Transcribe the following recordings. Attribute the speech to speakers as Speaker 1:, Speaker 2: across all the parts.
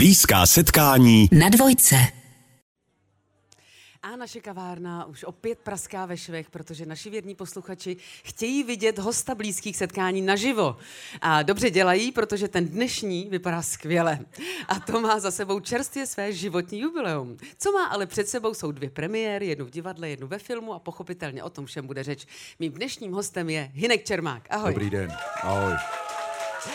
Speaker 1: Blízká setkání
Speaker 2: Na dvojce.
Speaker 3: A naše kavárna už opět praská ve švech, protože naši věrní posluchači chtějí vidět hosta blízkých setkání naživo. A dobře dělají, protože ten dnešní vypadá skvěle. A to má za sebou čerstvě své životní jubileum. Co má ale před sebou jsou dvě premiéry, jednu v divadle, jednu ve filmu a pochopitelně o tom všem bude řeč. Mým dnešním hostem je Hinek Čermák. Ahoj.
Speaker 4: Dobrý den. Ahoj.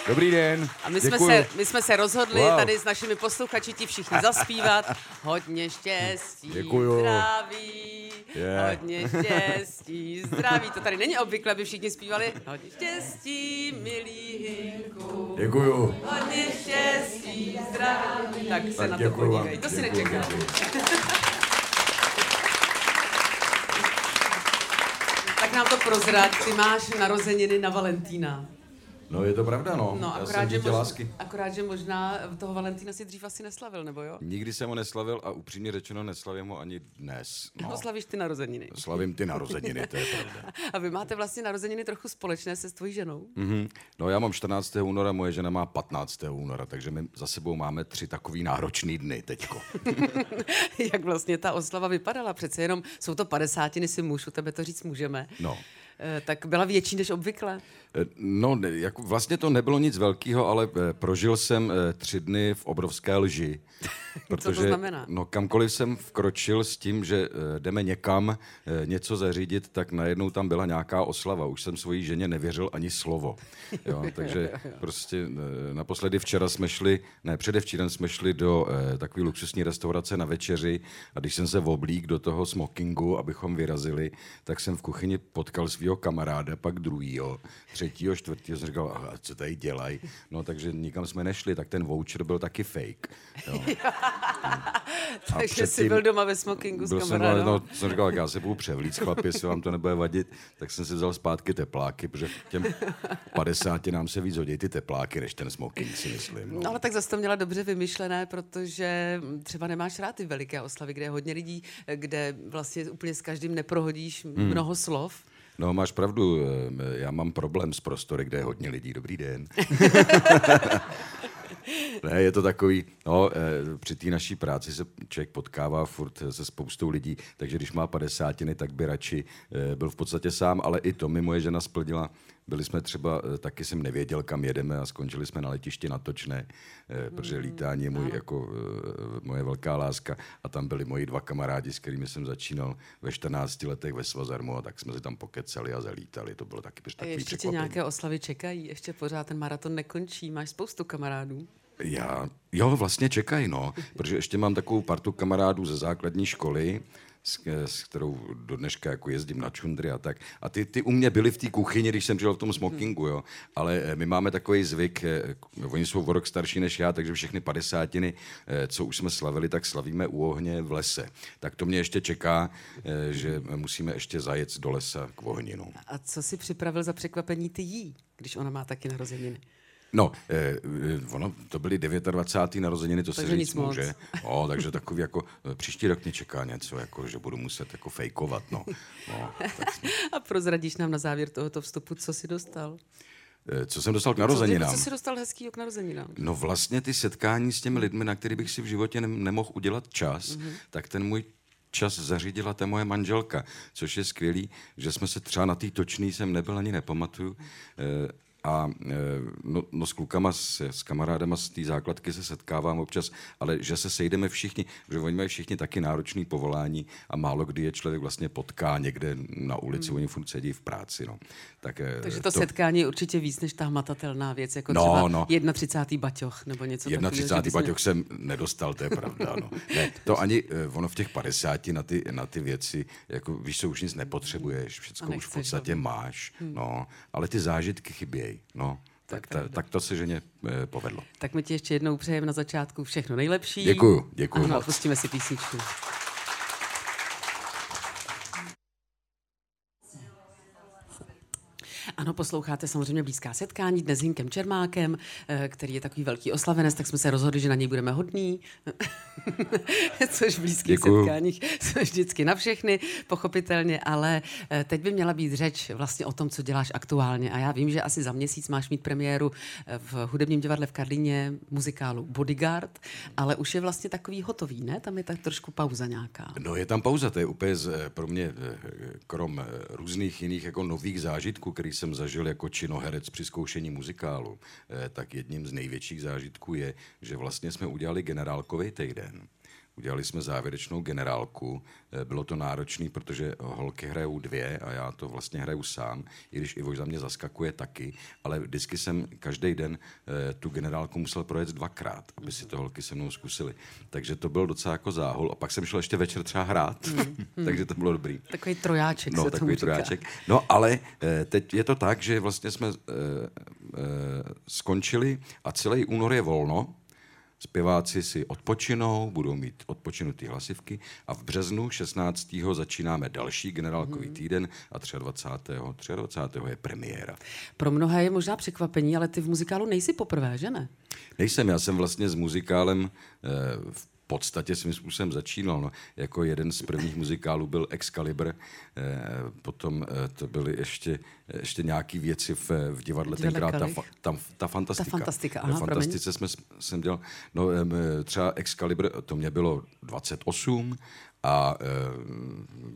Speaker 4: Dobrý den.
Speaker 3: A my jsme, se, my jsme se rozhodli
Speaker 4: Wow.
Speaker 3: tady s našimi posluchači ti všichni zaspívat. Hodně štěstí,
Speaker 4: Děkuju.
Speaker 3: zdraví,
Speaker 4: Je.
Speaker 3: hodně štěstí, zdraví. To tady není obvykle, aby všichni zpívali. Hodně štěstí, milý Hinku,
Speaker 4: Děkuju.
Speaker 3: hodně štěstí, zdraví. Tak se
Speaker 4: Tak
Speaker 3: na to podívej, to si nečekal. Tak nám to prozrať, ty máš narozeniny na Valentína.
Speaker 4: No je to pravda, no.
Speaker 3: No,
Speaker 4: Já
Speaker 3: akorát,
Speaker 4: jsem
Speaker 3: že,
Speaker 4: dítě
Speaker 3: mož,
Speaker 4: lásky.
Speaker 3: akorát, že možná toho Valentína si dřív asi neslavil, nebo jo?
Speaker 4: Nikdy jsem ho neslavil a upřímně řečeno neslavím ho ani dnes.
Speaker 3: No.
Speaker 4: No.
Speaker 3: slavíš ty narozeniny.
Speaker 4: Slavím ty narozeniny, to je pravda.
Speaker 3: A vy máte vlastně narozeniny trochu společné se s tvojí ženou?
Speaker 4: Mhm. No já mám 14. února, moje žena má 15. února, takže my za sebou máme tři takový náročný dny teďko.
Speaker 3: Jak vlastně ta oslava vypadala? Přece jenom jsou to padesátiny, si muž, u tebe to říct můžeme.
Speaker 4: No.
Speaker 3: Eh, Tak byla větší než obvykle?
Speaker 4: Eh, No, jako vlastně to nebylo nic velkého, ale eh, prožil jsem eh, tři dny v obrovské lži. Protože,
Speaker 3: znamená?
Speaker 4: No, kamkoliv jsem vkročil s tím, že jdeme někam něco zařídit, tak najednou tam byla nějaká oslava. Už jsem svojí ženě nevěřil ani slovo. Jo, takže prostě naposledy včera jsme šli, ne, předevčírem jsme šli do eh, takové luxusní restaurace na večeři a když jsem se oblík do toho smokingu, abychom vyrazili, tak jsem v kuchyni potkal svého kamaráda, pak druhýho, třetího, čtvrtého, jsem říkal, "Aha, co tady dělají? No, takže nikam jsme nešli, tak ten voucher byl taky fake. Jo.
Speaker 3: Takže jsi
Speaker 4: předtím-
Speaker 3: byl doma ve smokingu s
Speaker 4: Byl jsem, no, jsem říkal, já se budu převlíc, chlapi, jestli vám to nebude vadit, tak jsem si vzal zpátky tepláky, protože těm 50 nám se víc hodí ty tepláky, než ten smoking, si myslím. No.
Speaker 3: No ale tak zase to měla dobře vymyšlené, protože třeba nemáš rád ty veliké oslavy, kde je hodně lidí, kde vlastně úplně s každým neprohodíš
Speaker 4: Hmm.
Speaker 3: mnoho slov.
Speaker 4: No, máš pravdu, já mám problém s prostory, kde je hodně lidí. Dobrý den. ne, je to takový, no, eh, při té naší práci se člověk potkává furt se spoustou lidí, takže když má padesátiny, tak by radši eh, byl v podstatě sám, ale i to mi moje žena splnila. Byli jsme třeba, eh, taky jsem nevěděl, kam jedeme a skončili jsme na letišti na Točné, eh, protože lítání je můj, jako, eh, moje velká láska a tam byli moji dva kamarádi, s kterými jsem začínal ve 14 letech ve Svazarmu a tak jsme si tam pokecali a zalítali. To bylo taky takový
Speaker 3: ještě tě
Speaker 4: překvapení.
Speaker 3: nějaké oslavy čekají, ještě pořád ten maraton nekončí, máš spoustu kamarádů.
Speaker 4: Já, jo, vlastně čekají, no, protože ještě mám takovou partu kamarádů ze základní školy, s, s kterou do dneška jako jezdím na čundry a tak. A ty, ty u mě byli v té kuchyni, když jsem žil v tom smokingu, jo. Ale eh, my máme takový zvyk, eh, oni jsou o rok starší než já, takže všechny padesátiny, eh, co už jsme slavili, tak slavíme u ohně v lese. Tak to mě ještě čeká, eh, že musíme ještě zajet do lesa k ohni, no.
Speaker 3: A co si připravil za překvapení ty jí, když ona má taky narozeniny?
Speaker 4: No, eh, eh, ono, to byly 29. narozeniny, to se
Speaker 3: Takže
Speaker 4: říct
Speaker 3: nic moc.
Speaker 4: může. No, takže takový jako, eh, příští rok mě čeká něco, jako, že budu muset jako fejkovat, no. no tak
Speaker 3: A prozradíš nám na závěr tohoto vstupu, co jsi dostal?
Speaker 4: eh, co jsem dostal k
Speaker 3: Co,
Speaker 4: narozeninám?
Speaker 3: co jsi dostal hezkýho k narozeninám?
Speaker 4: No vlastně ty setkání s těmi lidmi, na který bych si v životě ne- nemohl udělat čas,
Speaker 3: Mhm.
Speaker 4: mm-hmm. tak ten můj čas zařídila ta moje manželka, což je skvělý, že jsme se třeba na té točný jsem nebyl ani nepamatuju. A eh, no, no s klukama, s, s kamarádama z té základky se setkávám občas, ale že se sejdeme všichni, protože oni mají všichni taky náročný povolání a málo kdy je člověk vlastně potká někde na ulici, oni furt sedí v práci. No. Tak, eh,
Speaker 3: Takže to, setkání je určitě víc než ta hmatatelná věc, jako
Speaker 4: No,
Speaker 3: třeba
Speaker 4: no.
Speaker 3: 31. baťoch nebo něco takového.
Speaker 4: 31.
Speaker 3: že bys měl-
Speaker 4: baťoch jsem nedostal, to je pravda. No. Ne, to ani eh, ono v těch 50 na ty, na ty věci, jako víš co, už nic nepotřebuješ, všechno už v podstatě
Speaker 3: no.
Speaker 4: máš, no, ale ty zážitky chybějí, no. Tak, ta, tak to se ženě eh, povedlo.
Speaker 3: Tak my ti ještě jednou přejeme na začátku všechno nejlepší.
Speaker 4: Děkuju, děkuju
Speaker 3: Ano, pustíme si písničku. Ano, posloucháte samozřejmě blízká setkání dnes s Hinkem Čermákem, eh, který je takový velký oslavenec, tak jsme se rozhodli, že na něj budeme hodní. Což v blízkých
Speaker 4: Děkuju.
Speaker 3: setkáních jsme vždycky na všechny, pochopitelně, ale eh, teď by měla být řeč vlastně o tom, co děláš aktuálně. A já vím, že asi za měsíc máš mít premiéru eh, v hudebním divadle v Karlíně muzikálu Bodyguard, ale už je vlastně takový hotový, ne? Tam je tak trošku pauza nějaká.
Speaker 4: No je tam pauza, to je úplně z, pro mě, krom různých jiných jako nových zážitků, který jsem zažil jako činoherec při zkoušení muzikálu, eh, tak jedním z největších zážitků je, že vlastně jsme udělali generálkový týden. Udělali jsme závěrečnou generálku. Eh, Bylo to náročné, protože holky hrajou dvě a já to vlastně hraju sám, i když Ivo za mě zaskakuje taky, ale vždycky jsem každý den eh, tu generálku musel projet dvakrát, aby si to holky se mnou zkusili. Takže to bylo docela jako záhul. A pak jsem šel ještě večer třeba hrát, takže to bylo dobrý.
Speaker 3: Takový trojáček
Speaker 4: No,
Speaker 3: se
Speaker 4: takový
Speaker 3: říká.
Speaker 4: trojáček. No, ale eh, teď je to tak, že vlastně jsme skončili a celý únor je volno. Zpěváci si odpočinou, budou mít odpočinutý hlasivky a v březnu 16. začínáme další generálkový
Speaker 3: Mhm.
Speaker 4: týden a 23. 23. je premiéra.
Speaker 3: Pro mnohé je možná překvapení, ale ty v muzikálu nejsi poprvé, že ne?
Speaker 4: Nejsem, já jsem vlastně s muzikálem eh, v podstatě svým způsobem začínal. No. Jako jeden z prvních muzikálů byl Excalibur, eh, potom eh, to byly ještě, ještě nějaké věci v, v divadle,
Speaker 3: Divadle
Speaker 4: tenkrát ta, fa- tam, ta fantastika.
Speaker 3: Ta fantastika, aha,
Speaker 4: fantastice jsme, jsem dělal, no em, třeba Excalibur, to mě bylo 28 a eh,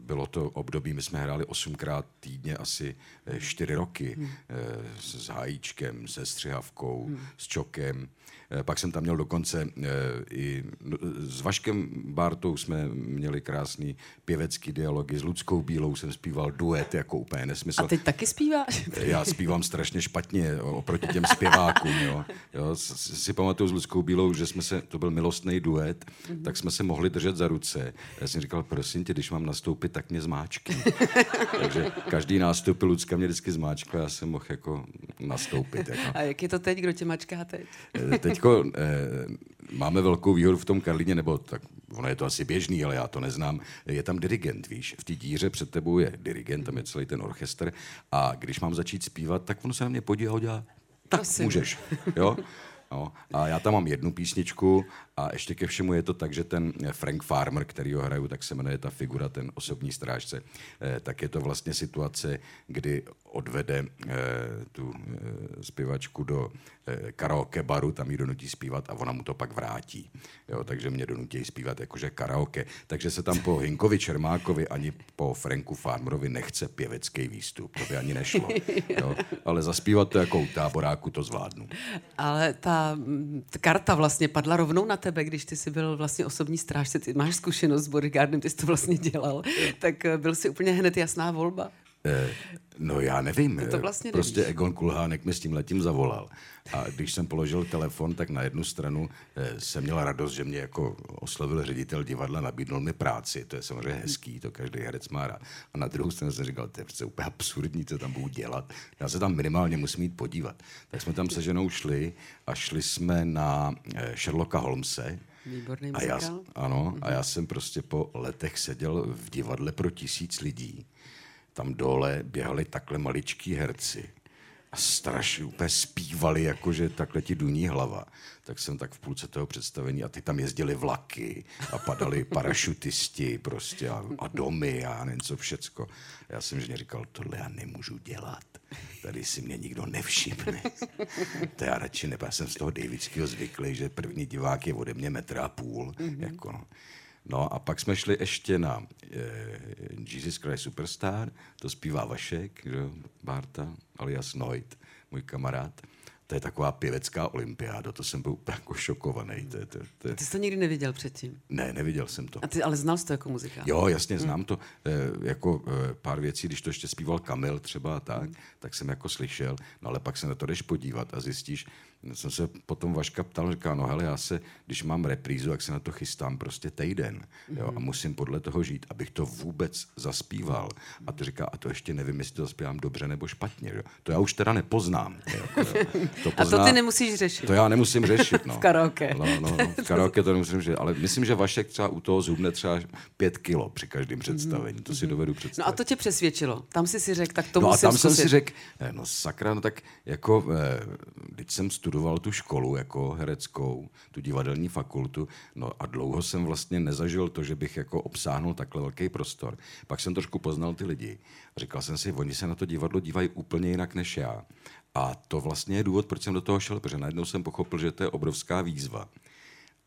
Speaker 4: bylo to období, my jsme hráli osmkrát týdně asi eh, čtyři roky
Speaker 3: Hmm.
Speaker 4: eh, s, s Hajíčkem, se Střihavkou, s Čokem. Eh, Pak jsem tam měl dokonce eh, i no, s Vaškem Bartou jsme měli krásný pěvecký dialogy, s Ludskou Bílou jsem zpíval duet jako úplně nesmysl.
Speaker 3: A teď taky zpíváš?
Speaker 4: Já zpívám strašně špatně oproti těm zpěvákům. Jo. Jo, si pamatuju s Ludskou Bílou, že jsme se, to byl milostný duet, mm-hmm. tak jsme se mohli držet za ruce. Já jsem říkal, prosím tě, když mám nastoupit, tak mě zmáčkni. Takže každý nástup Lucka mě vždycky zmáčkla, já jsem mohl jako nastoupit. Jako.
Speaker 3: A jak je to teď, kdo tě mačká teď?
Speaker 4: Teďko eh, máme velkou výhodu v tom Karlíně, nebo tak ono je to asi běžný, ale já to neznám. Je tam dirigent, víš. V té díře před tebou je dirigent, tam je celý ten orchestr a když mám začít zpívat, tak on se na mě podívá a udělá, tak
Speaker 3: Prosím.
Speaker 4: můžeš, jo. No, a já tam mám jednu písničku a ještě ke všemu je to tak, že ten Frank Farmer, který ho hraju, tak se jmenuje ta figura, ten osobní strážce, eh, tak je to vlastně situace, kdy odvede eh, tu eh, zpěvačku do eh, karaoke baru, tam ji donutí zpívat a ona mu to pak vrátí. Jo, takže mě donutí zpívat jakože karaoke. Takže se tam po Hinkovi Čermákovi ani po Franku Farmerovi nechce pěvecký výstup. To by ani nešlo. Jo, ale zaspívat to jako u táboráku to zvládnu.
Speaker 3: Ale ta, ta karta vlastně padla rovnou na tebe, když ty jsi byl vlastně osobní strážce, ty máš zkušenost s bodyguardem, ty jsi to vlastně dělal, tak byl si úplně hned jasná volba.
Speaker 4: Eh, No já nevím.
Speaker 3: to
Speaker 4: eh,
Speaker 3: vlastně
Speaker 4: prostě
Speaker 3: nevíš.
Speaker 4: Egon Kulhánek mi s tím letím zavolal. A když jsem položil telefon, tak na jednu stranu eh, jsem měl radost, že mě jako oslovil ředitel divadla, nabídnul mi práci. To je samozřejmě hezký, to každý herec má rád. A na druhou stranu jsem říkal, to je přece úplně absurdní, co tam budu dělat. Já se tam minimálně musím jít podívat. Tak jsme tam se ženou šli a šli jsme na eh, Sherlocka Holmese,
Speaker 3: Výborný
Speaker 4: a já, ano, a já jsem prostě po letech seděl v divadle pro tisíc lidí. Tam dole běhali takhle maličký herci a strašně úplně zpívali, jakože takhle ti duní hlava. Tak jsem tak v půlce toho představení a ty tam jezdili vlaky a padali parašutisti prostě a, a domy a nevím co všecko. Já jsem ženě říkal, tohle já nemůžu dělat. Tady si mě nikdo nevšimne. To já radši ne, já jsem z toho Davidského zvyklý, že první divák je ode mě metr a půl. Mm-hmm. Jako no. No a pak jsme šli ještě na eh, Jesus Christ Superstar, to zpívá Vašek, jo, Barta, alias Noit, můj kamarád. To je taková pěvecká olympiáda, to jsem byl úplně jako šokovaný. To, to, to,
Speaker 3: Ty jsi to nikdy neviděl předtím.
Speaker 4: ne, neviděl jsem to.
Speaker 3: A ty ale znal jsi to jako muzikál.
Speaker 4: Jo, jasně, znám to. E, jako e, pár věcí, když to ještě zpíval Kamil třeba tak, tak jsem jako slyšel, no ale pak se na to jdeš podívat a zjistíš, jsem se potom Vaška ptal, říká, no hele, já se, když mám reprízu, jak se na to chystám prostě týden, jo, a musím podle toho žít, abych to vůbec zaspíval. A to říká, a to ještě nevím, jestli to zaspívám dobře nebo špatně, jo. To já už teda nepoznám. Jako, jo.
Speaker 3: To pozná, a to ty nemusíš řešit.
Speaker 4: To já nemusím řešit, no.
Speaker 3: v karaoke.
Speaker 4: No, no, no, v karaoke to nemusím řešit, ale myslím, že Vašek třeba u toho zhubne třeba pět kilo při každém představení, to si dovedu představit.
Speaker 3: No a to tě přesvědčilo. Tam si si řekl, tak to
Speaker 4: no
Speaker 3: musím
Speaker 4: a tam
Speaker 3: zkusit.
Speaker 4: jsem si řekl, no sakra, no tak jako, eh, když jsem studoval tu školu jako hereckou, tu divadelní fakultu, no a dlouho jsem vlastně nezažil to, že bych jako obsáhnul takhle velký prostor. Pak jsem trošku poznal ty lidi a říkal jsem si, oni se na to divadlo dívají úplně jinak než já. A to vlastně je důvod, proč jsem do toho šel, protože najednou jsem pochopil, že to je obrovská výzva.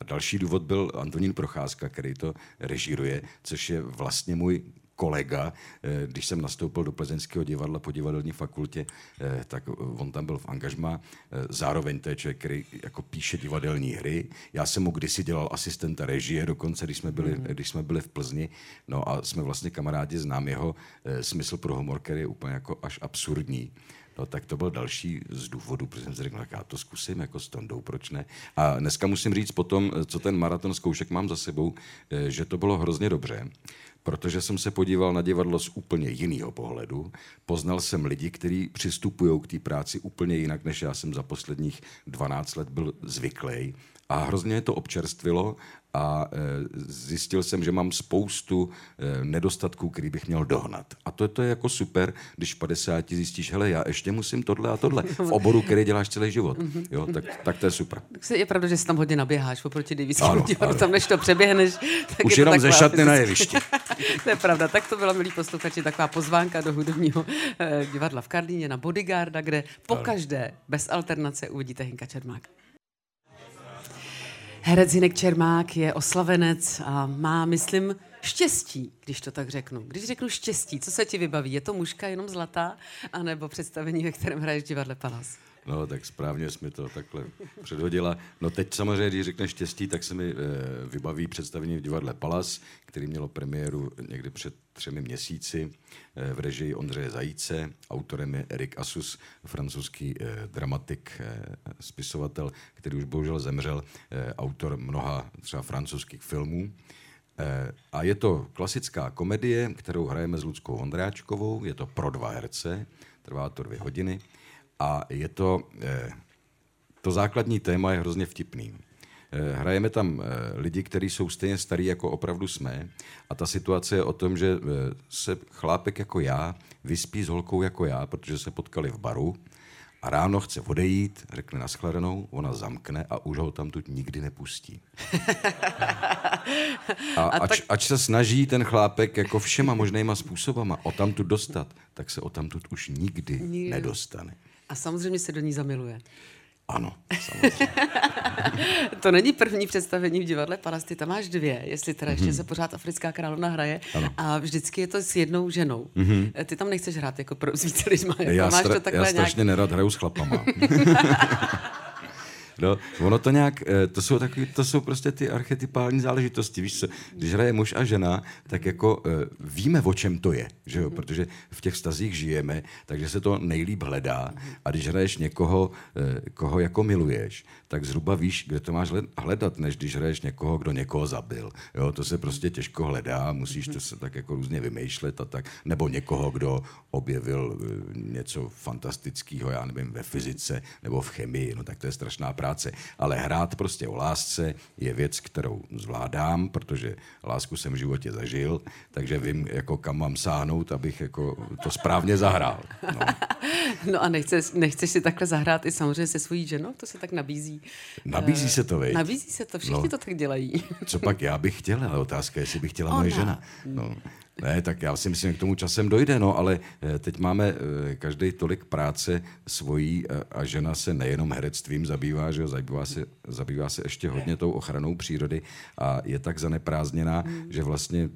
Speaker 4: A další důvod byl Antonín Procházka, který to režíruje, což je vlastně můj kolega, eh, když jsem nastoupil do Plzeňského divadla po divadelní fakultě, eh, tak on tam byl v angažma. Eh, zároveň to je člověk, který jako píše divadelní hry. Já jsem mu kdysi dělal asistenta režie, dokonce když jsme byli, mm. když jsme byli v Plzni. No a jsme vlastně kamarádi, znám jeho smysl pro humor, který je úplně jako až absurdní. No tak to byl další z důvodů, protože jsem si řekl, tak já to zkusím jako s Tondou, proč ne? A dneska musím říct potom, co ten maraton zkoušek mám za sebou, že to bylo hrozně dobře, protože jsem se podíval na divadlo z úplně jiného pohledu. Poznal jsem lidi, kteří přistupují k té práci úplně jinak, než já jsem za posledních 12 let byl zvyklý. A hrozně je to občerstvilo a e, zjistil jsem, že mám spoustu e, nedostatků, který bych měl dohnat. A to, to je jako super, když v 50 zjistíš, hele, já ještě musím tohle a tohle v oboru, který děláš celý život. Jo, tak, tak to je super.
Speaker 3: Je pravda, že si tam hodně naběháš oproti divadlu, tam než to přeběhneš.
Speaker 4: Tak Už je jenom ze šatny na jevišti.
Speaker 3: to je pravda, tak to byla, milí posluchači, taková pozvánka do hudebního eh, divadla v Karlíně na Bodyguarda, kde po každé bez alternace uvidíte Hinka Čermák. Herec Hinek Čermák je oslavenec a má, myslím, štěstí, když to tak řeknu. Když řeknu štěstí, co se ti vybaví? Je to mužka jenom zlatá, anebo představení, ve kterém hraješ divadle Palas?
Speaker 4: No, tak správně jsi mi to takhle předhodila. No teď samozřejmě, když řekne štěstí, tak se mi e, vybaví představení v divadle Palas, který mělo premiéru někdy před třemi měsíci e, v režii Ondřeje Zajíce. Autorem je Erik Asus, francouzský e, dramatik, e, spisovatel, který už bohužel zemřel, e, autor mnoha třeba francouzských filmů. A je to klasická komedie, kterou hrajeme s Ludskou Vondráčkovou. Je to pro dva herce, trvá to dvě hodiny. A je to, eh, to základní téma je hrozně vtipný. Eh, hrajeme tam eh, lidi, kteří jsou stejně starí, jako opravdu jsme. A ta situace je o tom, že se chlápek jako já vyspí s holkou jako já, protože se potkali v baru a ráno chce odejít, řekne naschledanou, ona zamkne a už ho tam tu nikdy nepustí. A, a ač, tak... ač se snaží ten chlápek jako všema možnýma způsobama o tamtu dostat, tak se o tamtud už nikdy, nikdy. nedostane.
Speaker 3: A samozřejmě se do ní zamiluje.
Speaker 4: Ano, samozřejmě.
Speaker 3: to není první představení v divadle Parasty, tam máš dvě, jestli teda ještě mm-hmm. se pořád africká královna hraje. Ano. A vždycky je to s jednou ženou. Mm-hmm. Ty tam nechceš hrát jako pro, více lidma.
Speaker 4: Já,
Speaker 3: máš
Speaker 4: stra-
Speaker 3: to takhle
Speaker 4: já strašně nějak... nerad hraju s chlapama. No, ono to nějak, eh, to jsou takový, to jsou prostě ty archetypální záležitosti, víš co, když hraje muž a žena, tak jako uh, víme, o čem to je, že jo, protože v těch stazích žijeme, takže se to nejlíp hledá. A když hraješ někoho, uh, koho jako miluješ, tak zhruba víš, kde to máš hledat, než když hraješ někoho, kdo někoho zabil, jo, to se prostě těžko hledá, musíš to se tak jako různě vymýšlet a tak, nebo někoho, kdo objevil něco fantastického, já nevím, ve fyzice nebo v chemii, no tak to je strašná práce. Ale hrát prostě o lásce je věc, kterou zvládám, protože lásku jsem v životě zažil, takže vím, jako kam mám sáhnout, abych jako to správně zahrál. No,
Speaker 3: no a nechceš, nechceš si takhle zahrát i samozřejmě se svojí ženou? To se tak nabízí.
Speaker 4: Nabízí se to, vej.
Speaker 3: Nabízí se to, všichni no, to tak dělají.
Speaker 4: co pak já bych chtěl, ale otázka je, jestli bych chtěla Ona. moje žena. No. Ne, tak já si myslím, že k tomu časem dojde, no, ale eh, teď máme eh, každý tolik práce svojí a, a žena se nejenom herectvím zabývá, že jo, zabývá se, zabývá se ještě hodně tou ochranou přírody a je tak zaneprázdněná, mm. že vlastně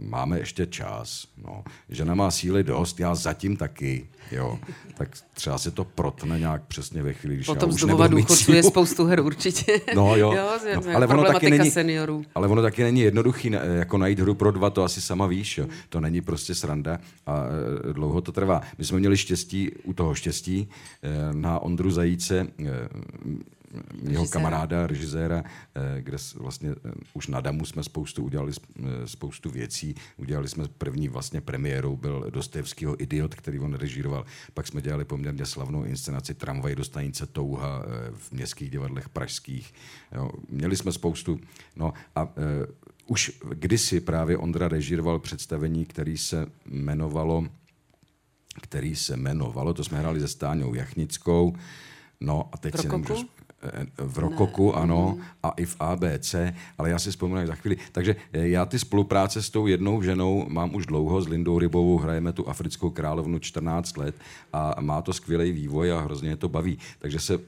Speaker 4: máme ještě čas. No. Žena má síly dost, já zatím taky. Jo. Tak třeba se to protne nějak přesně ve chvíli, když
Speaker 3: Potom
Speaker 4: já už nebudu mít
Speaker 3: důchodců je
Speaker 4: sílu.
Speaker 3: spoustu her určitě.
Speaker 4: No jo,
Speaker 3: jo,
Speaker 4: no, ale ono taky není,
Speaker 3: seniorů.
Speaker 4: ale ono taky není jednoduchý jako najít hru pro dva, to asi sama víš, jo. to není prostě sranda a e, dlouho to trvá. My jsme měli štěstí, u toho štěstí, e, na Ondru Zajíce, e, jeho
Speaker 3: Režiséra.
Speaker 4: kamaráda, režiséra, eh, kde vlastně eh, už na Damu jsme spoustu udělali eh, spoustu věcí. Udělali jsme první vlastně premiérou, byl Dostojevskýho Idiot, který on režíroval. Pak jsme dělali poměrně slavnou inscenaci Tramvaj do stanice Touha v městských divadlech pražských. Jo. Měli jsme spoustu. No a už kdysi právě Ondra režíroval představení, který se jmenovalo který se jmenovalo, to jsme hráli se Stáňou Jachnickou, no a teď
Speaker 3: V
Speaker 4: si nemůžu... V Rokoku, ano, a i v ABC, ale já si vzpomínám za chvíli. Takže eh, já ty spolupráce s tou jednou ženou mám už dlouho, s Lindou Rybovou hrajeme tu africkou královnu 14 let a má to skvělý vývoj a hrozně je to baví. Takže se eh,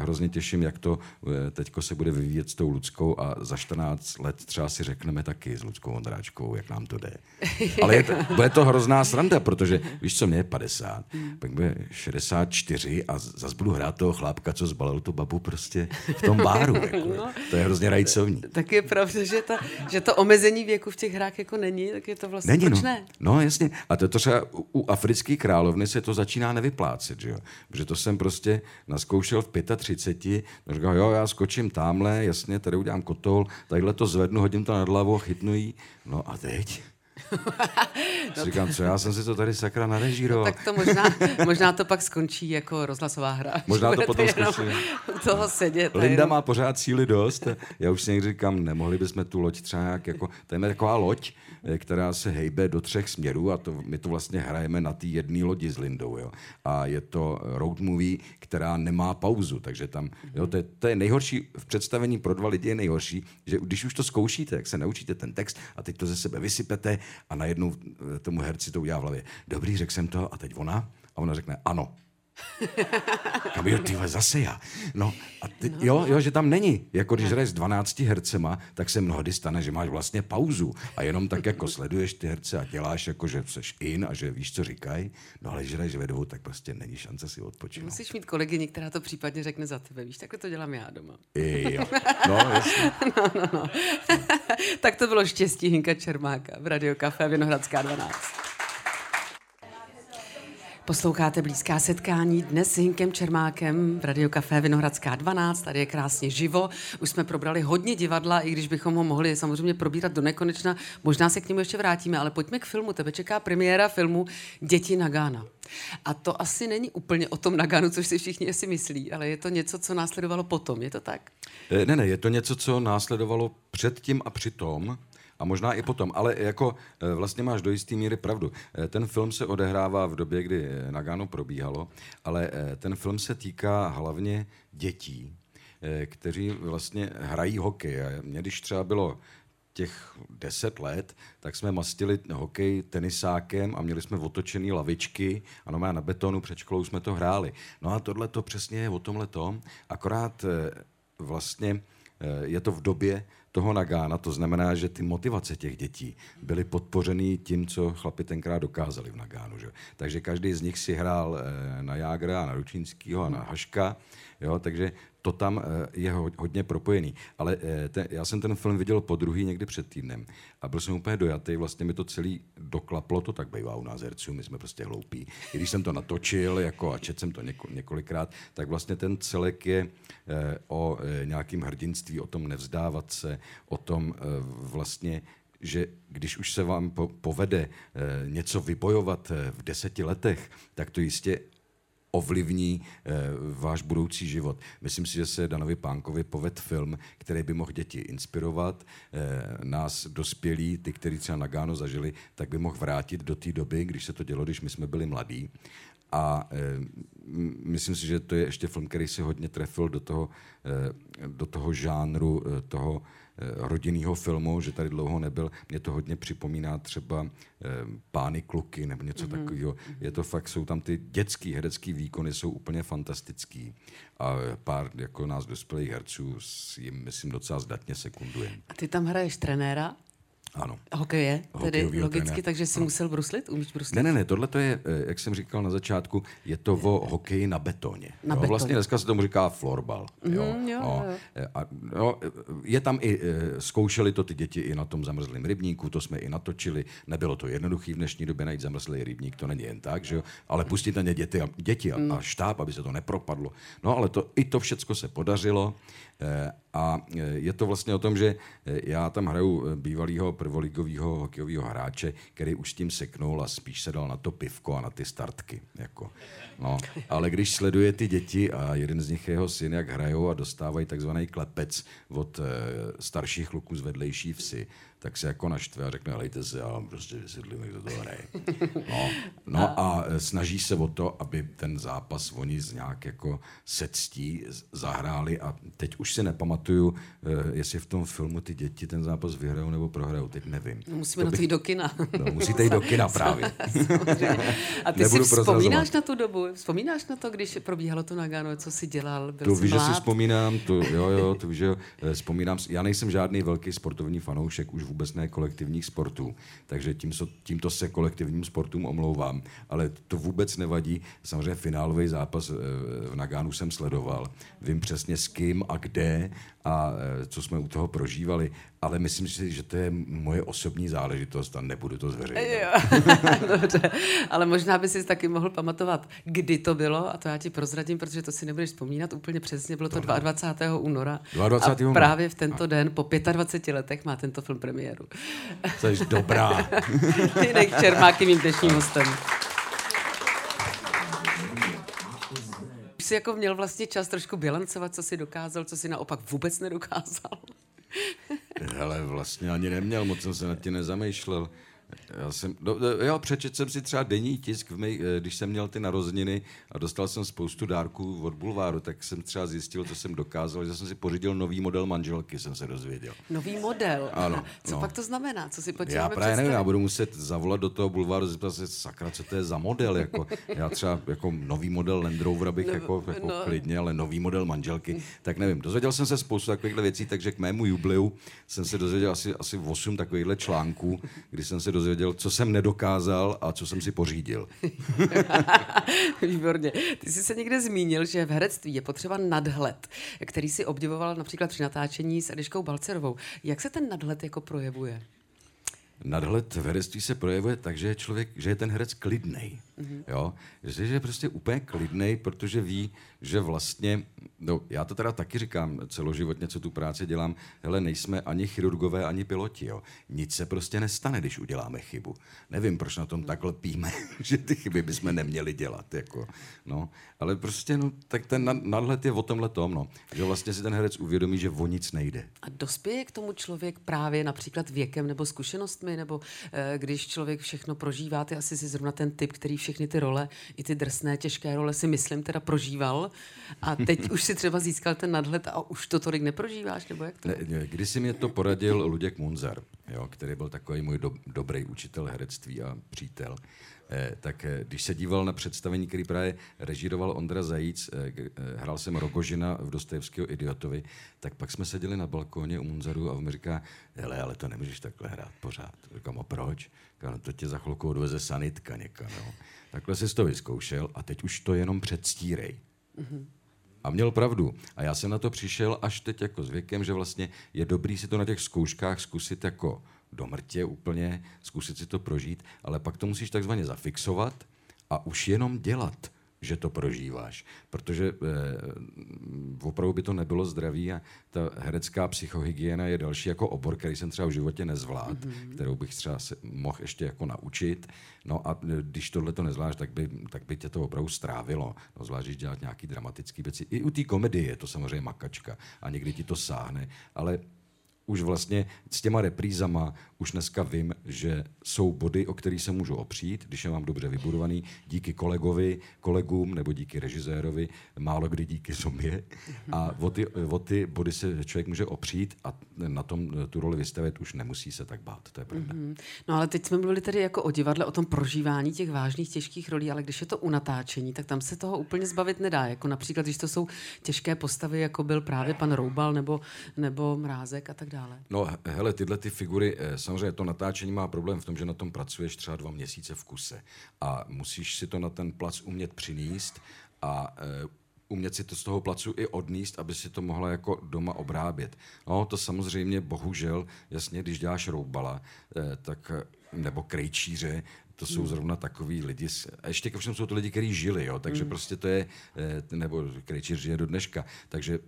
Speaker 4: hrozně těším, jak to eh, teďko se bude vyvíjet s tou Ludskou a za 14 let třeba si řekneme taky s Ludskou Ondráčkou, jak nám to jde. Ale je to, bude to hrozná sranda, protože víš co, mě je 50, pak bude 64 a zase budu hrát toho chlápka, co zbalil tu babu prostě v tom báru. Jako. To je hrozně rajcovní.
Speaker 3: Tak je pravda, že, ta, že to omezení věku v těch hrách jako není, tak je to vlastně,
Speaker 4: Není,
Speaker 3: proč
Speaker 4: no.
Speaker 3: ne?
Speaker 4: No, jasně. A to, to třeba u, u africké královny se to začíná nevyplácet, že jo? Protože to jsem prostě naskoušel v 35, no říkal, jo, já skočím tamhle, jasně, tady udělám kotol, tadyhle to zvednu, hodím to nad hlavu, chytnu jí. No a teď? Si říkám, co já jsem si to tady sakra narežíroval.
Speaker 3: Tak to možná, možná to pak skončí jako rozhlasová hra.
Speaker 4: Možná to potom skončí.
Speaker 3: toho sedět.
Speaker 4: Linda
Speaker 3: jenom-
Speaker 4: má pořád síly dost. Já už si někdy říkám, nemohli bychom tu loď třeba nějak jako, to je taková loď, která se hejbe do třech směrů a to, my to vlastně hrajeme na té jedné lodi s Lindou. Jo. A je to road movie, která nemá pauzu, takže tam, jo, to, je, to je nejhorší, v představení pro dva lidi je nejhorší, že když už to zkoušíte, jak se naučíte ten text a teď to ze sebe vysypete a najednou eh, tomu herci to udělá v hlavě. Dobrý, řekl jsem to a teď ona? A ona řekne ano. Kam jo, tyhle, zase já. No, a ty, jo, jo, že tam není. Jako když hraješ s 12 hercema, tak se mnohdy stane, že máš vlastně pauzu a jenom tak jako sleduješ ty herce a děláš jako, že seš in a že víš, co říkají. No ale když hraješ ve dvou, tak prostě není šance si odpočinout.
Speaker 3: Musíš mít kolegyni, která to případně řekne za tebe. Víš, takhle to dělám já doma.
Speaker 4: I jo. No, jasně.
Speaker 3: tak to bylo štěstí Hinka Čermáka v Radio Café Vinohradská 12. Posloucháte blízká setkání dnes s Hinkem Čermákem v Radio Café Vinohradská 12. Tady je krásně živo. Už jsme probrali hodně divadla, i když bychom ho mohli samozřejmě probírat do nekonečna. Možná se k němu ještě vrátíme, ale pojďme k filmu. Tebe čeká premiéra filmu Děti Nagána. A to asi není úplně o tom Nagánu, což si všichni asi myslí, ale je to něco, co následovalo potom. Je to tak?
Speaker 4: Eh, Ne, ne, je to něco, co následovalo předtím a přitom, a možná i potom, ale jako eh, vlastně máš do jisté míry pravdu. Eh, Ten film se odehrává v době, kdy eh, Nagano probíhalo, ale ten film se týká hlavně dětí, kteří vlastně hrají hokej. A Mně, když třeba bylo těch deset let, tak jsme mastili hokej tenisákem a měli jsme otočený lavičky a normálně na betonu před školou jsme to hráli. No a tohle to přesně je o tomhle tom, akorát vlastně je to v době toho Nagána, to znamená, že ty motivace těch dětí byly podpořeny tím, co chlapi tenkrát dokázali v Nagánu. Že? Takže každý z nich si hrál eh, na Jágra, na Ručínskýho a na Haška, jo? takže to tam eh, je ho- hodně propojený. Ale eh, te, já jsem ten film viděl po druhý někdy před týdnem a byl jsem úplně dojatý, vlastně mi to celý doklaplo, to tak bývá u nás herců, my jsme prostě hloupí. I když jsem to natočil jako a četl jsem to něko, několikrát, tak vlastně ten celek je eh, o nějakým hrdinství, o tom nevzdávat se, o tom vlastně že když už se vám po, povede něco vybojovat v deseti letech, tak to jistě ovlivní eh, váš budoucí život. Myslím si, že se Danovi Pánkovi poved film, který by mohl děti inspirovat, eh, nás dospělí, ty, kteří třeba Nagano zažili, tak by mohl vrátit do té doby, když se to dělo, když my jsme byli mladí. A m- myslím si, že to je ještě film, který se hodně trefil do toho, eh, do toho žánru, eh, toho rodinného filmu, že tady dlouho nebyl. Mě to hodně připomíná třeba eh, Pány kluky nebo něco mm-hmm. takového. Je to fakt, jsou tam ty dětský herecký výkony, jsou úplně fantastický. A pár jako nás dospělých herců s jim, myslím, docela zdatně sekunduje.
Speaker 3: A ty tam hraješ trenéra?
Speaker 4: Ano.
Speaker 3: Hokeje, tedy
Speaker 4: Hokejovýho
Speaker 3: logicky,
Speaker 4: trenéra.
Speaker 3: takže si musel bruslit? Umíš bruslit?
Speaker 4: Ne, ne, ne, tohle to je, eh, jak jsem říkal na začátku, je to o hokeji na betoně.
Speaker 3: Na
Speaker 4: jo,
Speaker 3: betoně.
Speaker 4: Vlastně dneska se tomu říká florbal. Jo,
Speaker 3: Mhm, jo,
Speaker 4: no,
Speaker 3: jo.
Speaker 4: eh, A, no, je tam i, eh, zkoušeli to ty děti i na tom zamrzlém rybníku, to jsme i natočili. Nebylo to jednoduché v dnešní době najít zamrzlý rybník, to není jen tak, že jo, ale pustit na ně děti a, děti a,
Speaker 3: Mm.
Speaker 4: a štáb, aby se to nepropadlo. No ale to, i to všecko se podařilo. Eh, A eh, je to vlastně o tom, že eh, já tam hraju bývalého prvoligového hokejového hráče, který už tím seknul a spíš se dal na to pivko a na ty startky. Jako. No, ale když sleduje ty děti a jeden z nich je jeho syn, jak hrajou a dostávají takzvaný klepec od starších kluků z vedlejší vsi, tak se jako naštve a řekne, helejte se, já vám prostě vysvětlím, jak to to hraje. No, no a eh, snaží se o to, aby ten zápas oni z nějak jako se ctí zahráli a teď už si nepamatuju, eh, jestli v tom filmu ty děti ten zápas vyhrajou nebo prohrajou, teď nevím.
Speaker 3: No, Musíme na to jít do kina.
Speaker 4: No, musíte jít do kina právě.
Speaker 3: A ty
Speaker 4: Nebudu
Speaker 3: si vzpomínáš na tu dobu? Vzpomínáš na to, když probíhalo to Nagano, co jsi dělal? Byl
Speaker 4: To víš, že si vzpomínám, to, jo, jo, to víš, že eh, vzpomínám, já nejsem žádný velký sportovní fanoušek, už vůbec ne kolektivních sportů, takže tím, tímto se kolektivním sportům omlouvám, ale to vůbec nevadí, samozřejmě finálový zápas eh, v Nagánu jsem sledoval, vím přesně s kým a kde a eh, co jsme u toho prožívali, ale myslím si, že to je moje osobní záležitost a nebudu to zveřejňovat.
Speaker 3: Dobře. Ale možná by si taky mohl pamatovat, kdy to bylo, a to já ti prozradím, protože to si nebudeš vzpomínat úplně přesně, bylo to 22. února.
Speaker 4: 22.
Speaker 3: A
Speaker 4: února.
Speaker 3: právě v tento den, po 25 letech, má tento film premiéru.
Speaker 4: Jsi dobrá.
Speaker 3: Jinek Čermák je mým dnešním hostem. Už jsi jako měl vlastně čas trošku bilancovat, co si dokázal, co si naopak vůbec nedokázal.
Speaker 4: Hele, vlastně ani neměl, moc jsem se nad tím nezamýšlel. Já jsem, no, jo, přečet jsem si třeba denní tisk, v mej, eh, když jsem měl ty narozeniny a dostal jsem spoustu dárků od Bulváru, tak jsem třeba zjistil, co jsem dokázal, že jsem si pořídil nový model manželky, jsem se dozvěděl.
Speaker 3: Nový model.
Speaker 4: Ano,
Speaker 3: Co
Speaker 4: no.
Speaker 3: pak to znamená? Co si pojď
Speaker 4: Já právě nevím, já budu muset zavolat do toho bulváru, zeptat se, sakra, co to je za model, jako, já třeba jako nový model Land Rover bych
Speaker 3: No,
Speaker 4: jako, jako
Speaker 3: no.
Speaker 4: klidně, ale nový model manželky, tak nevím. Dozvěděl jsem se spoustu takovýchhle věcí, takže k mému jubileu jsem se dozvěděl asi, asi 8 takovýchhle článků, kdy jsem se dozvěděl, co jsem nedokázal a co jsem si pořídil.
Speaker 3: Výborně. Ty jsi se někde zmínil, že v herectví je potřeba nadhled, který si obdivoval například při natáčení s Eliškou Balcerovou. Jak se ten nadhled jako projevuje?
Speaker 4: Nadhled v herectví se projevuje tak, že je člověk, že je ten herec klidnej. Mm-hmm. Jo? Že je prostě úplně klidnej, protože ví, že vlastně, no já to teda taky říkám celoživotně, co tu práci dělám, hele, nejsme ani chirurgové, ani piloti, jo. Nic se prostě nestane, když uděláme chybu. Nevím, proč na tom tak lpíme, že ty chyby bychom neměli dělat, jako, no. Ale prostě, no, tak ten nad- nadhled je o tomhle tom, no. Že vlastně si ten herec uvědomí, že o nic nejde.
Speaker 3: A dospěje k tomu člověk právě například věkem nebo zkušenostmi, nebo eh, když člověk všechno prožívá, ty asi si zrovna ten typ, který všechny ty role, i ty drsné, těžké role si myslím teda prožíval a teď už si třeba získal ten nadhled a už to tolik neprožíváš, nebo jak to?
Speaker 4: Ne, ne, Když si mě to poradil Luděk Munzar, jo, který byl takový můj do, dobrý učitel herectví a přítel, tak eh, když se díval na představení, který právě režíroval Ondra Zajíc, eh, eh, hrál jsem Rogožina v Dostojevského Idiotovi, tak pak jsme seděli na balkóně u Munzaru a on mi říká, hele, ale to nemůžeš takhle hrát pořád. Říkám, a proč? Říkám, no, to tě za chvilku odveze sanitka někam. Jo. Takhle jsi to vyzkoušel a teď už to jenom předstírej. A měl pravdu. A já jsem na to přišel až teď jako s věkem, že vlastně je dobrý si to na těch zkouškách zkusit jako do mrtě úplně, zkusit si to prožít, ale pak to musíš takzvaně zafixovat a už jenom dělat že to prožíváš. Protože eh, opravdu by to nebylo zdraví a ta herecká psychohygiena je další jako obor, který jsem třeba v životě nezvládl, mm-hmm. kterou bych třeba se mohl ještě jako naučit. No a eh, když tohle to nezvládáš, tak by, tak by tě to opravdu strávilo. No, zvlášť, když dělat nějaký dramatický věci. I u té komedie je to samozřejmě makačka a někdy ti to sáhne, ale už vlastně s těma reprízama už dneska vím, že jsou body, o který se můžu opřít, když je mám dobře vybudovaný, díky kolegovi, kolegům nebo díky režisérovi, málo kdy díky sobě. A o ty, o ty body se člověk může opřít a na tom tu roli vystavit už nemusí se tak bát, to je pravda.
Speaker 3: Mm. No ale teď jsme mluvili tady jako o divadle, o tom prožívání těch vážných, těžkých rolí, ale když je to u natáčení, tak tam se toho úplně zbavit nedá. Jako například, když to jsou těžké postavy, jako byl právě pan Roubal nebo, nebo Mrázek a tak dále. Dále?
Speaker 4: No, hele, tyhle ty figury, eh, samozřejmě to natáčení má problém v tom, že na tom pracuješ třeba dva měsíce v kuse a musíš si to na ten plac umět přinést a e, umět si to z toho placu i odníst, aby si to mohla jako doma obrábět. No, to samozřejmě, bohužel, jasně, když děláš roubala, e, tak nebo krejčíře, to jsou zrovna takový lidi, a ještě ke všem jsou to lidi, kteří žili, jo, takže mm. prostě to je, nebo krejčíř žije do dneška, takže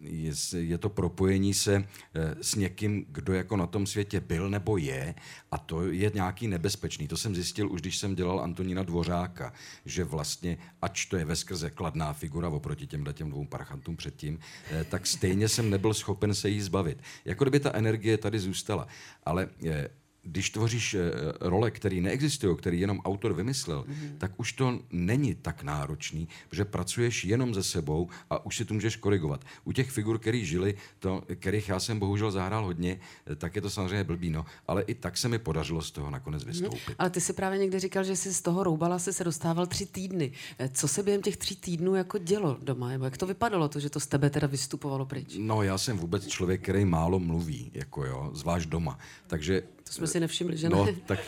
Speaker 4: je, je to propojení se eh, s někým, kdo jako na tom světě byl nebo je a to je nějaký nebezpečný. To jsem zjistil už, když jsem dělal Antonína Dvořáka, že vlastně, ač to je veskrze kladná figura oproti těm těm dvou parchantům předtím, eh, tak stejně jsem nebyl schopen se jí zbavit. Jako kdyby ta energie tady zůstala. Ale eh, když tvoříš eh, role, které neexistují, který jenom autor vymyslel, mm-hmm. tak už to není tak náročný, protože pracuješ jenom ze sebou a už si to můžeš korigovat. U těch figur, který žili, to, kterých já jsem bohužel zahrál hodně, eh, tak je to samozřejmě blbý, no, ale i tak se mi podařilo z toho nakonec mhm. vystoupit. Mm-hmm.
Speaker 3: Ale ty si právě někdy říkal, že jsi z toho roubala si se dostával tři týdny. Eh, co se během těch tří týdnů jako dělo doma? Nebo jak to vypadalo, to, že to z tebe teda vystupovalo pryč?
Speaker 4: No, já jsem vůbec člověk, který málo mluví, jako jo, zvlášť doma. Takže
Speaker 3: to jsme si nevšimli, že
Speaker 4: no,
Speaker 3: ne?
Speaker 4: tak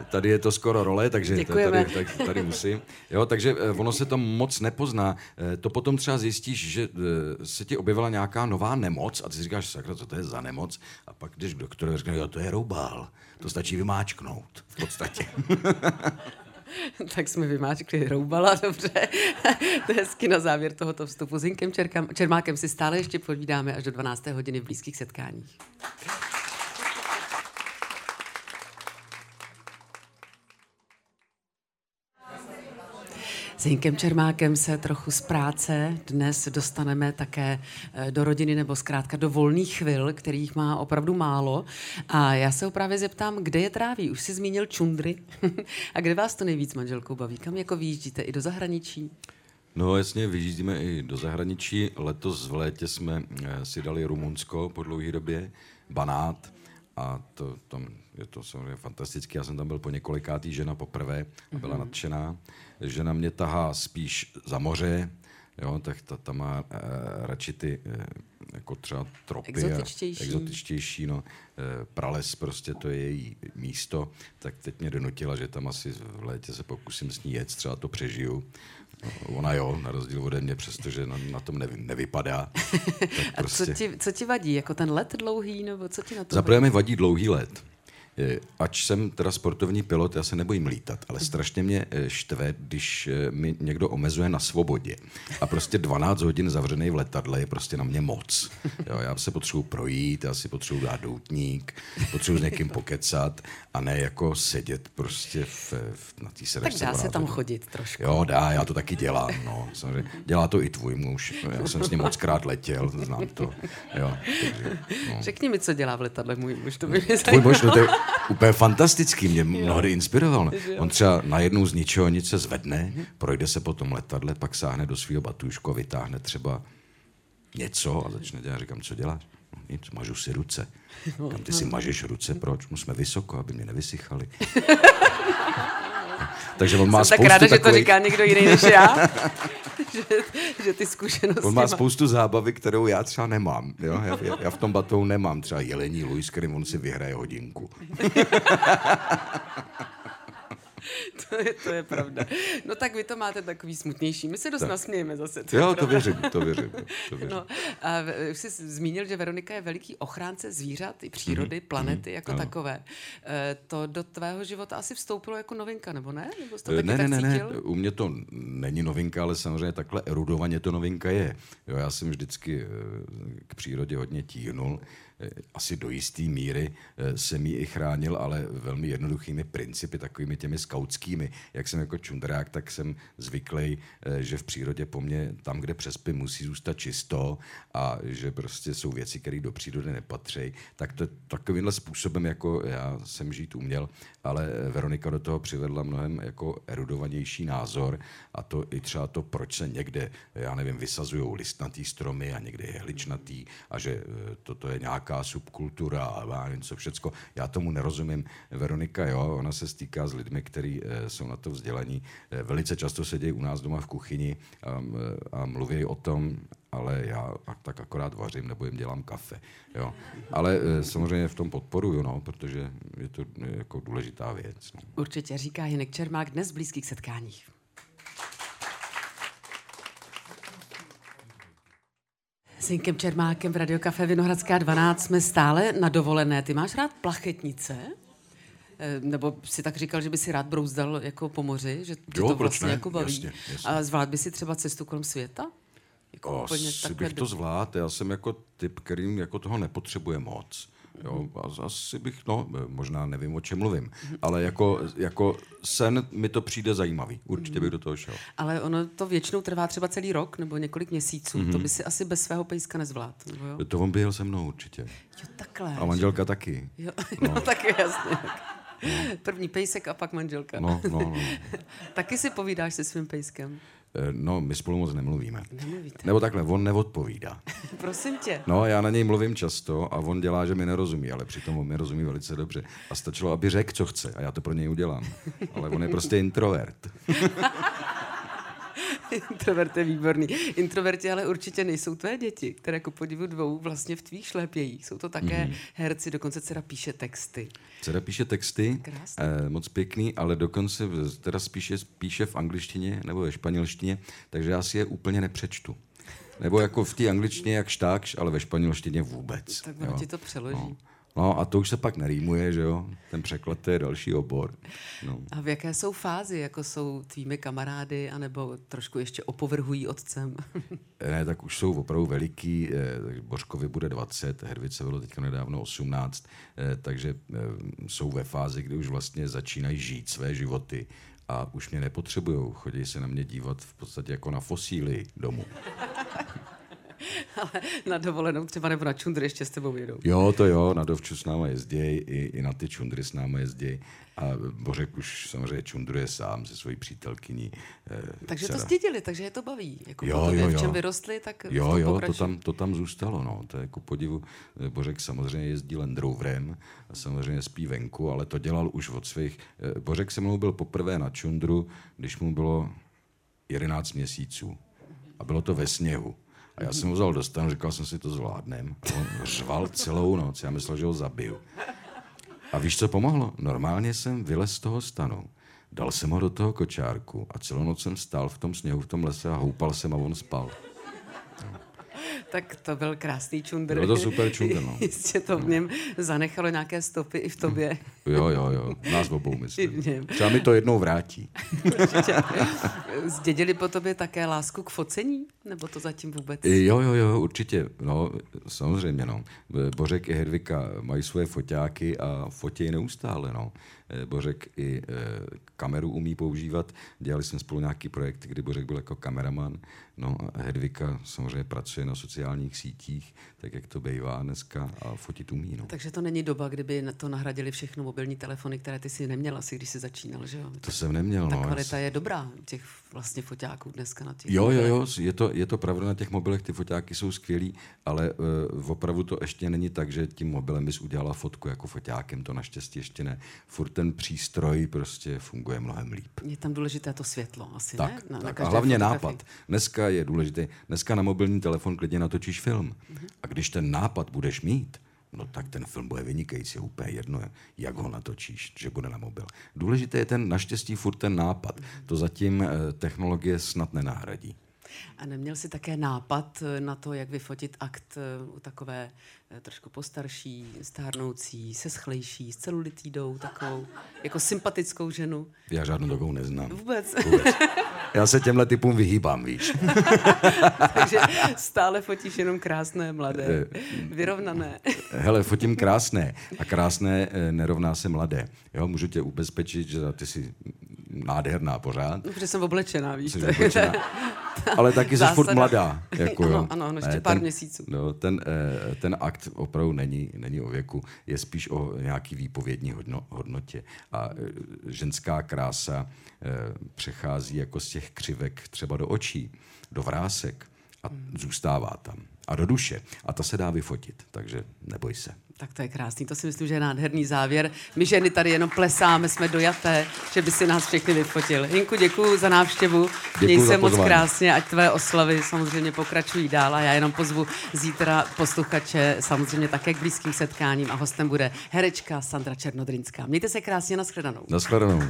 Speaker 4: tady je to skoro role, takže tady, tak, tady musím. Jo, takže eh, ono se to moc nepozná. Eh, to potom třeba zjistíš, že eh, se ti objevila nějaká nová nemoc a ty si říkáš, sakra, co to je za nemoc? A pak když k doktorovi řekne, jo, to je roubál. To stačí vymáčknout v podstatě.
Speaker 3: tak jsme vymáčkli roubala, dobře. to je hezky na závěr tohoto vstupu. S Hinkem Čermákem si stále ještě povídáme až do 12. hodiny v blízkých setkáních. S Hinkem Čermákem se trochu z práce dnes dostaneme také eh, do rodiny nebo zkrátka do volných chvil, kterých má opravdu málo. A já se ho právě zeptám, kde je tráví? Už jsi zmínil čundry. A kde vás to nejvíc manželkou baví? Kam jako vyjíždíte? I do zahraničí?
Speaker 4: No jasně, vyjíždíme i do zahraničí. Letos v létě jsme eh, si dali Rumunsko po dlouhé době, Banát, a to, tam je to samozřejmě fantastické. Já jsem tam byl po několikátý, žena poprvé a byla mm-hmm. nadšená. Žena mě tahá spíš za moře, jo, tak ta, ta má e, radši ty e, jako třeba tropy
Speaker 3: exotičtější,
Speaker 4: a, exotičtější no, e, prales prostě to je její místo, tak teď mě donutila, že tam asi v létě se pokusím s ní jet, třeba to přežiju. Ona jo, na rozdíl ode mě, přestože na, na tom nevím, nevypadá.
Speaker 3: A prostě... co, ti, co ti vadí? Jako ten let dlouhý, nebo co ti na to
Speaker 4: Zaprvé mi vadí dlouhý let ač jsem teda sportovní pilot, já se nebojím lítat, ale strašně mě eh, štve, když eh, mi někdo omezuje na svobodě. A prostě 12 hodin zavřený v letadle je prostě na mě moc. Jo, já se potřebuji projít, já si potřebuji dát doutník, potřebuji s někým pokecat a ne jako sedět prostě v, v, na té
Speaker 3: sedačce. Tak dá se tam chodit trošku.
Speaker 4: Jo, dá, já to taky dělám. No, samozřejmě. Dělá to i tvůj muž. Já jsem s ním moc krát letěl, znám to. Jo, takže,
Speaker 3: no. Řekni mi, co dělá v letadle můj muž, to by mě
Speaker 4: Tvůj muž, no, to je, úplně fantastický, mě mnohdy inspiroval. On třeba najednou z ničeho nic se zvedne, projde se po tom letadle, pak sáhne do svého batůžku a vytáhne třeba něco a začne dělat. Říkám, co děláš? No, nic, mažu si ruce. Kam ty si mažeš ruce, proč? My jsme vysoko, aby mě nevysychali. Takže on má
Speaker 3: Jsem
Speaker 4: tak
Speaker 3: ráda,
Speaker 4: takových...
Speaker 3: že to říká někdo jiný než já. že, že ty zkušenosti
Speaker 4: On má spoustu zábavy, kterou já třeba nemám. Jo? Já, já, já v tom batou nemám třeba jelení Luis, kterým on si vyhraje hodinku.
Speaker 3: to, je, to je pravda. No tak vy to máte takový smutnější. My se dost tak. nasmějeme zase.
Speaker 4: To jo, to věřím, to věřím. To věřím. No,
Speaker 3: a už jsi zmínil, že Veronika je veliký ochránce zvířat, i přírody, mm-hmm. planety jako no. takové. E, to do tvého života asi vstoupilo jako novinka, nebo ne? Nebo
Speaker 4: to ne, ne, ne, ne, u mě to není novinka, ale samozřejmě takhle erudovaně to novinka je. Jo, já jsem vždycky eh, k přírodě hodně tíhnul. Eh, asi do jisté míry eh, jsem ji i chránil, ale velmi jednoduchými principy, takovými těmi skautskými. Jak jsem jako čundrák, tak jsem zvyklý, eh, že v přírodě po mně tam, kde přespím, musí zůstat čisto a že prostě jsou věci, které do přírody nepatří. Tak to takovýmhle způsobem, jako já jsem žít uměl, ale Veronika do toho přivedla mnohem jako erudovanější názor a to i třeba to, proč se někde, já nevím, vysazují listnatý stromy a někde je hličnatý a že toto je nějaká nějaká subkultura a něco všecko. Já tomu nerozumím. Veronika, jo, ona se stýká s lidmi, kteří e, jsou na to vzdělaní. E, velice často sedějí u nás doma v kuchyni a, a mluví o tom, ale já tak akorát vařím nebo jim dělám kafe. Jo. Ale e, samozřejmě v tom podporuju, no, protože je to jako důležitá věc. No.
Speaker 3: Určitě, říká Hinek Čermák dnes v blízkých setkáních. S Hinkem Čermákem v Radiokafe Vinohradská 12 jsme stále na dovolené. Ty máš rád plachetnice? Eh, nebo si tak říkal, že by si rád brouzdal jako po moři, že tě
Speaker 4: Jo,
Speaker 3: to
Speaker 4: proč
Speaker 3: vlastně
Speaker 4: ne?
Speaker 3: jako baví.
Speaker 4: Jasně, jasně.
Speaker 3: A zvlád by si třeba cestu kolem světa? Jako
Speaker 4: Asi bych to zvládl, já jsem jako typ, kterým jako toho nepotřebuje moc. Jo, a asi bych, no, možná nevím, o čem mluvím, ale jako, jako sen mi to přijde zajímavý. Určitě bych do toho šel.
Speaker 3: Ale ono to většinou trvá třeba celý rok nebo několik měsíců. Mm-hmm. To by si asi bez svého pejska nezvládl. Nebo jo?
Speaker 4: To on by jel se mnou určitě.
Speaker 3: jo, takhle.
Speaker 4: A manželka taky.
Speaker 3: Jo, no. tak jasně. První pejsek a pak manželka.
Speaker 4: No, no, no.
Speaker 3: Taky si povídáš se svým pejskem.
Speaker 4: Eh, No, my spolu moc nemluvíme.
Speaker 3: Nemluvíte.
Speaker 4: Nebo takhle, on neodpovídá.
Speaker 3: Prosím tě.
Speaker 4: No, já na něj mluvím často a on dělá, že mi nerozumí, ale přitom on mi rozumí velice dobře. A stačilo, aby řekl, co chce a já to pro něj udělám. Ale on je prostě introvert.
Speaker 3: Introvert je výborný. Introverti ale určitě nejsou tvé děti, které ku podivu dvou vlastně v tvých šlépějí. Jsou to také mm. herci, dokonce dcera píše texty.
Speaker 4: Dcera píše texty,
Speaker 3: Krásné.
Speaker 4: eh, moc pěkný, ale dokonce teda spíše píše v angličtině nebo ve španělštině, takže já si je úplně nepřečtu. Nebo jako v té angličtině jak štákš, ale ve španělštině vůbec.
Speaker 3: Tak ono ti to přeloží.
Speaker 4: No. No a to už se pak nerýmuje, že jo? Ten překlad to je další obor. No.
Speaker 3: A v jaké jsou fázi, jako jsou tvými kamarády, anebo trošku ještě opovrhují otcem?
Speaker 4: Ne, tak už jsou opravdu veliký, eh, takže Božkovi bude 20, Hervice bylo teďka nedávno 18, eh, takže eh, jsou ve fázi, kdy už vlastně začínají žít své životy a už mě nepotřebují, chodí se na mě dívat v podstatě jako na fosíly domů.
Speaker 3: Ale na dovolenou třeba nebo na čundry ještě s tebou jedou.
Speaker 4: Jo, to jo, na Dovču s náma jezděj, i, i na ty čundry s náma jezděj a Bořek už samozřejmě čundruje sám se svojí přítelkyní. eh,
Speaker 3: Takže to
Speaker 4: dcera.
Speaker 3: zdědili, takže je to baví. Jako
Speaker 4: Jo,
Speaker 3: tobě,
Speaker 4: jo,
Speaker 3: v čem
Speaker 4: jo.
Speaker 3: vyrostli, tak
Speaker 4: Jo, jo, to tam, to tam zůstalo, no. To je jako podivu. eh, Bořek samozřejmě jezdí Land Roverem a samozřejmě spí venku, ale to dělal už od svých... eh, Bořek se mnou byl poprvé na čundru, když mu bylo 11 měsíců. A bylo to ve sněhu. A já jsem ho vzal do stanu, říkal jsem si, to zvládnem. A on řval celou noc, já myslel, že ho zabiju. A víš, co pomohlo? Normálně jsem vylez z toho stanu, dal jsem ho do toho kočárku a celou noc jsem stál v tom sněhu, v tom lese a houpal jsem a on spal.
Speaker 3: Tak to byl krásný čundr.
Speaker 4: Bylo to super čundr, no.
Speaker 3: Jistě to v něm zanechalo nějaké stopy i v tobě.
Speaker 4: Jo, jo, jo. Nás obou, myslím. Třeba mi to jednou vrátí.
Speaker 3: Zdědili po tobě také lásku k focení? Nebo to zatím vůbec?
Speaker 4: Jo, jo, jo, určitě. No, samozřejmě, no. Bořek i Hedvika mají svoje foťáky a fotějí neustále, no. Eh, Bořek i eh, kameru umí používat. Dělali jsme spolu nějaký projekt, kdy Bořek byl jako kameraman. No a Hedvika samozřejmě pracuje na sociálních sítích, tak jak to bývá dneska a fotit umí, no.
Speaker 3: Takže to není doba, kdyby na to nahradili všechno mobilní telefony, které ty si neměl asi, když jsi začínal, že jo?
Speaker 4: To jsem neměl,
Speaker 3: Ta
Speaker 4: no.
Speaker 3: kvalita je dobrá těch vlastně foťáků dneska na těch.
Speaker 4: Jo, jo, jo, je to, je to pravda, na těch mobilech ty foťáky jsou skvělý, ale uh, opravdu to ještě není tak, že tím mobilem bys udělala fotku jako foťákem, to naštěstí ještě ne. Furt ten přístroj prostě funguje mnohem líp.
Speaker 3: Je tam důležité to světlo asi,
Speaker 4: Tak,
Speaker 3: ne? Na, na
Speaker 4: tak. A
Speaker 3: každé
Speaker 4: hlavně
Speaker 3: fotografii.
Speaker 4: nápad. Dneska je důležité. Dneska na mobilní telefon klidně natočíš film. A když ten nápad budeš mít, no tak ten film bude vynikající, úplně jedno, jak ho natočíš, že bude na mobil. Důležité je ten, naštěstí, furt ten nápad. To zatím eh, technologie snad nenahradí.
Speaker 3: A neměl jsi také nápad eh, na to, jak vyfotit akt eh, u takové eh, trošku postarší, stárnoucí, se schlejší, s celulitídou, takovou jako sympatickou ženu?
Speaker 4: Já žádnou takovou neznám.
Speaker 3: Vůbec.
Speaker 4: Já se těmhle typům vyhýbám, víš.
Speaker 3: Takže stále fotíš jenom krásné, mladé, vyrovnané.
Speaker 4: Hele, fotím krásné. A krásné nerovná se mladé. Jo, můžu tě ubezpečit, že ty jsi nádherná pořád.
Speaker 3: No, protože jsem oblečená, víš.
Speaker 4: Jsi
Speaker 3: to
Speaker 4: oblečená. Ale taky jsi furt mladá. Jako,
Speaker 3: Ano, ano, ano, ještě
Speaker 4: Ne,
Speaker 3: pár
Speaker 4: ten,
Speaker 3: měsíců.
Speaker 4: No, ten, eh, ten akt opravdu není, není o věku, je spíš o nějaký výpovědní hodno, hodnotě. A eh, ženská krása eh, přechází jako z těch křivek třeba do očí, do vrásek a zůstává tam. a do duše. A ta se dá vyfotit, takže neboj se.
Speaker 3: Tak to je krásný, to si myslím, že je nádherný závěr. My ženy tady jenom plesáme, jsme dojaté, že by si nás všechny vyfotil. Jinku, děkuji za návštěvu,
Speaker 4: Děkuju
Speaker 3: měj
Speaker 4: za
Speaker 3: se moc krásně, ať tvé oslavy samozřejmě pokračují dál a já jenom pozvu zítra posluchače samozřejmě také k blízkým setkáním a hostem bude herečka Sandra Černodrinská. Mějte se krásně, nashledanou.
Speaker 4: Naschledanou.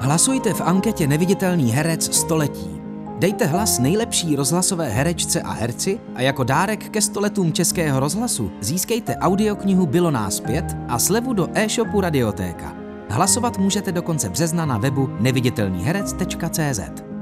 Speaker 1: Hlasujte v anketě Neviditelný herec století. Dejte hlas nejlepší rozhlasové herečce a herci a jako dárek ke stoletům Českého rozhlasu získejte audioknihu Bylo nás pět a slevu do e-shopu Radiotéka. Hlasovat můžete do konce března na webu neviditelnýherec.cz.